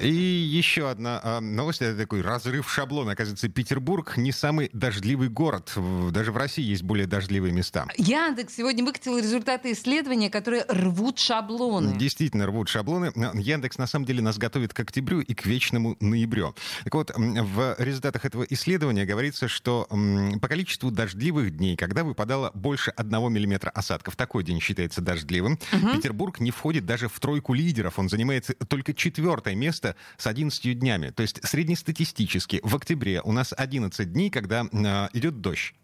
И еще одна а, новость, это такой разрыв шаблона. Оказывается, Петербург не самый дождливый город. Даже в России есть более дождливые места. Яндекс сегодня выкатил результаты исследования, которые рвут шаблоны. Действительно рвут шаблоны. Яндекс на самом деле нас готовит к октябрю и к вечному ноябрю. Так вот, в результатах этого исследования говорится, что по количеству дождливых дней, когда выпадало больше одного миллиметра осадков, такой день считается дождливым, Петербург не входит даже в тройку лидеров. Он занимает только четвертое место с 11 днями. То есть среднестатистически в октябре у нас 11 дней, когда э, идет дождь.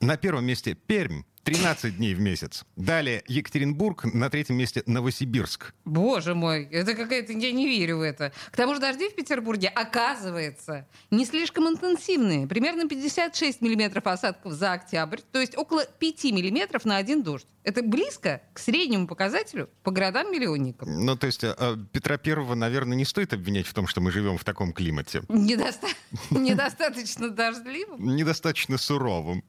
На первом месте Пермь. 13 дней в месяц. Далее Екатеринбург, на третьем месте Новосибирск. Боже мой, это какая-то... Я не верю в это. К тому же дожди в Петербурге, оказывается, не слишком интенсивные. Примерно 56 миллиметров осадков за октябрь, то есть около 5 миллиметров на один дождь. Это близко к среднему показателю по городам-миллионникам. Ну, то есть э, э, Петра Первого, наверное, не стоит обвинять в том, что мы живем в таком климате. Недоста- Недостаточно дождливым. Недостаточно суровым.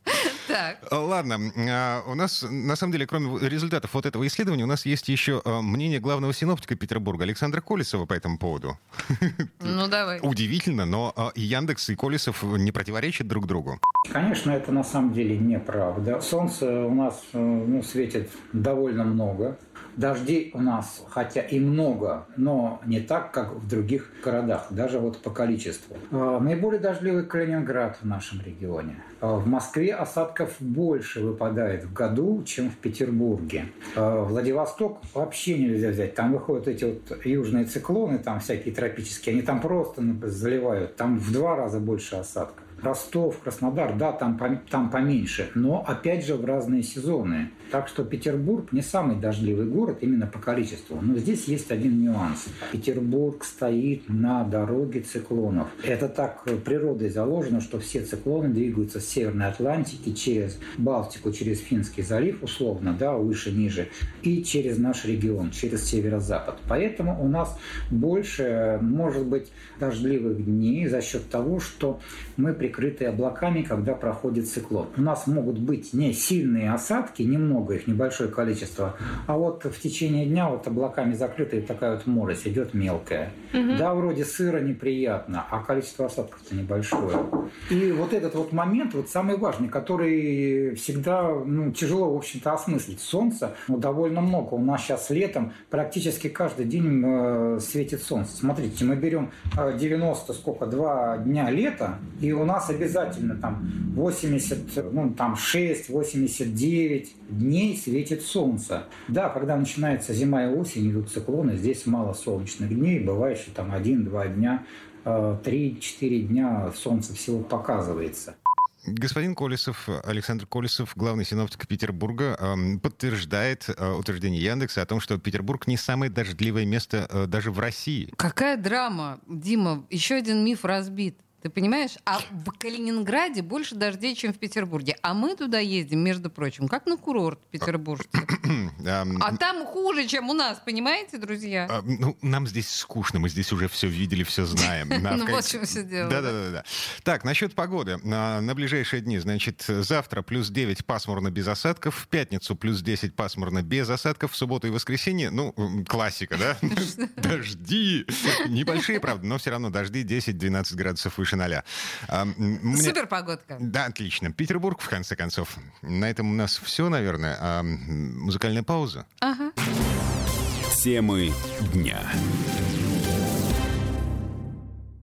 Так. Э, Ладно, а, у нас, на самом деле, кроме результатов вот этого исследования, у нас есть еще э, мнение главного синоптика Петербурга Александра Колесова по этому поводу. Ну, давай. Удивительно, но э, и Яндекс, и Колесов не противоречат друг другу. Конечно, это на самом деле неправда. Солнце у нас ну, светит довольно много. Дождей у нас, хотя и много, но не так, как в других городах, даже вот по количеству. Э, Наиболее дождливый Калининград в нашем регионе. Э, В Москве осадков больше выпадает в году, чем в Петербурге. Э, Владивосток вообще нельзя взять. Там выходят эти вот южные циклоны, там всякие тропические, они там просто ну, заливают. Там в два раза больше осадков. Ростов, Краснодар, да, там, там поменьше, но опять же в разные сезоны. Так что Петербург не самый дождливый город именно по количеству. Но здесь есть один нюанс. Петербург стоит на дороге циклонов. Это так природой заложено, что все циклоны двигаются с Северной Атлантики через Балтику, через Финский залив, условно, да, выше, ниже, и через наш регион, через северо-запад. Поэтому у нас больше, может быть, дождливых дней за счет того, что мы прикрыты облаками, когда проходит циклон. У нас могут быть не сильные осадки, немного их, небольшое количество, а вот в течение дня вот облаками закрыта и такая вот морось идет мелкая. Да, вроде сыро, неприятно, а количество осадков-то небольшое. И вот этот вот момент, вот самый важный, который всегда ну, тяжело, в общем-то, осмыслить. Солнца ну, довольно много. У нас сейчас летом практически каждый день э, светит солнце. Смотрите, мы берем э, 90, сколько, два дня лета, и у нас обязательно там 80, ну там 6, 89 дней светит солнце. Да, когда начинается зима и осень, идут циклоны, здесь мало солнечных дней, бывает, что там 1-2 дня, э, 3-4 дня солнце всего показывается. Господин Колесов, Александр Колесов, главный синоптик Петербурга, эм, подтверждает э, утверждение Яндекса о том, что Петербург не самое дождливое место э, даже в России. Какая драма, Дима, еще один миф разбит. Ты понимаешь? А в Калининграде больше дождей, чем в Петербурге. А мы туда ездим, между прочим, как на курорт петербургский. Эм, А там хуже, чем у нас, понимаете, друзья? а, ну, нам здесь скучно, мы здесь уже все видели, все знаем. На- Ну, вот в чем все дело. Да-да-да. Так, насчет погоды. На, ближайшие дни, значит, завтра плюс 9 пасмурно без осадков, в пятницу плюс 10 пасмурно без осадков, в субботу и воскресенье, ну, классика, да? Дожди. Небольшие, правда, но все равно дожди 10-12 градусов выше ноля. А, мне- Супер погодка. Да, отлично. Петербург, в конце концов. На этом у нас все, наверное. А, музыкальная пауза. Ага. Темы дня.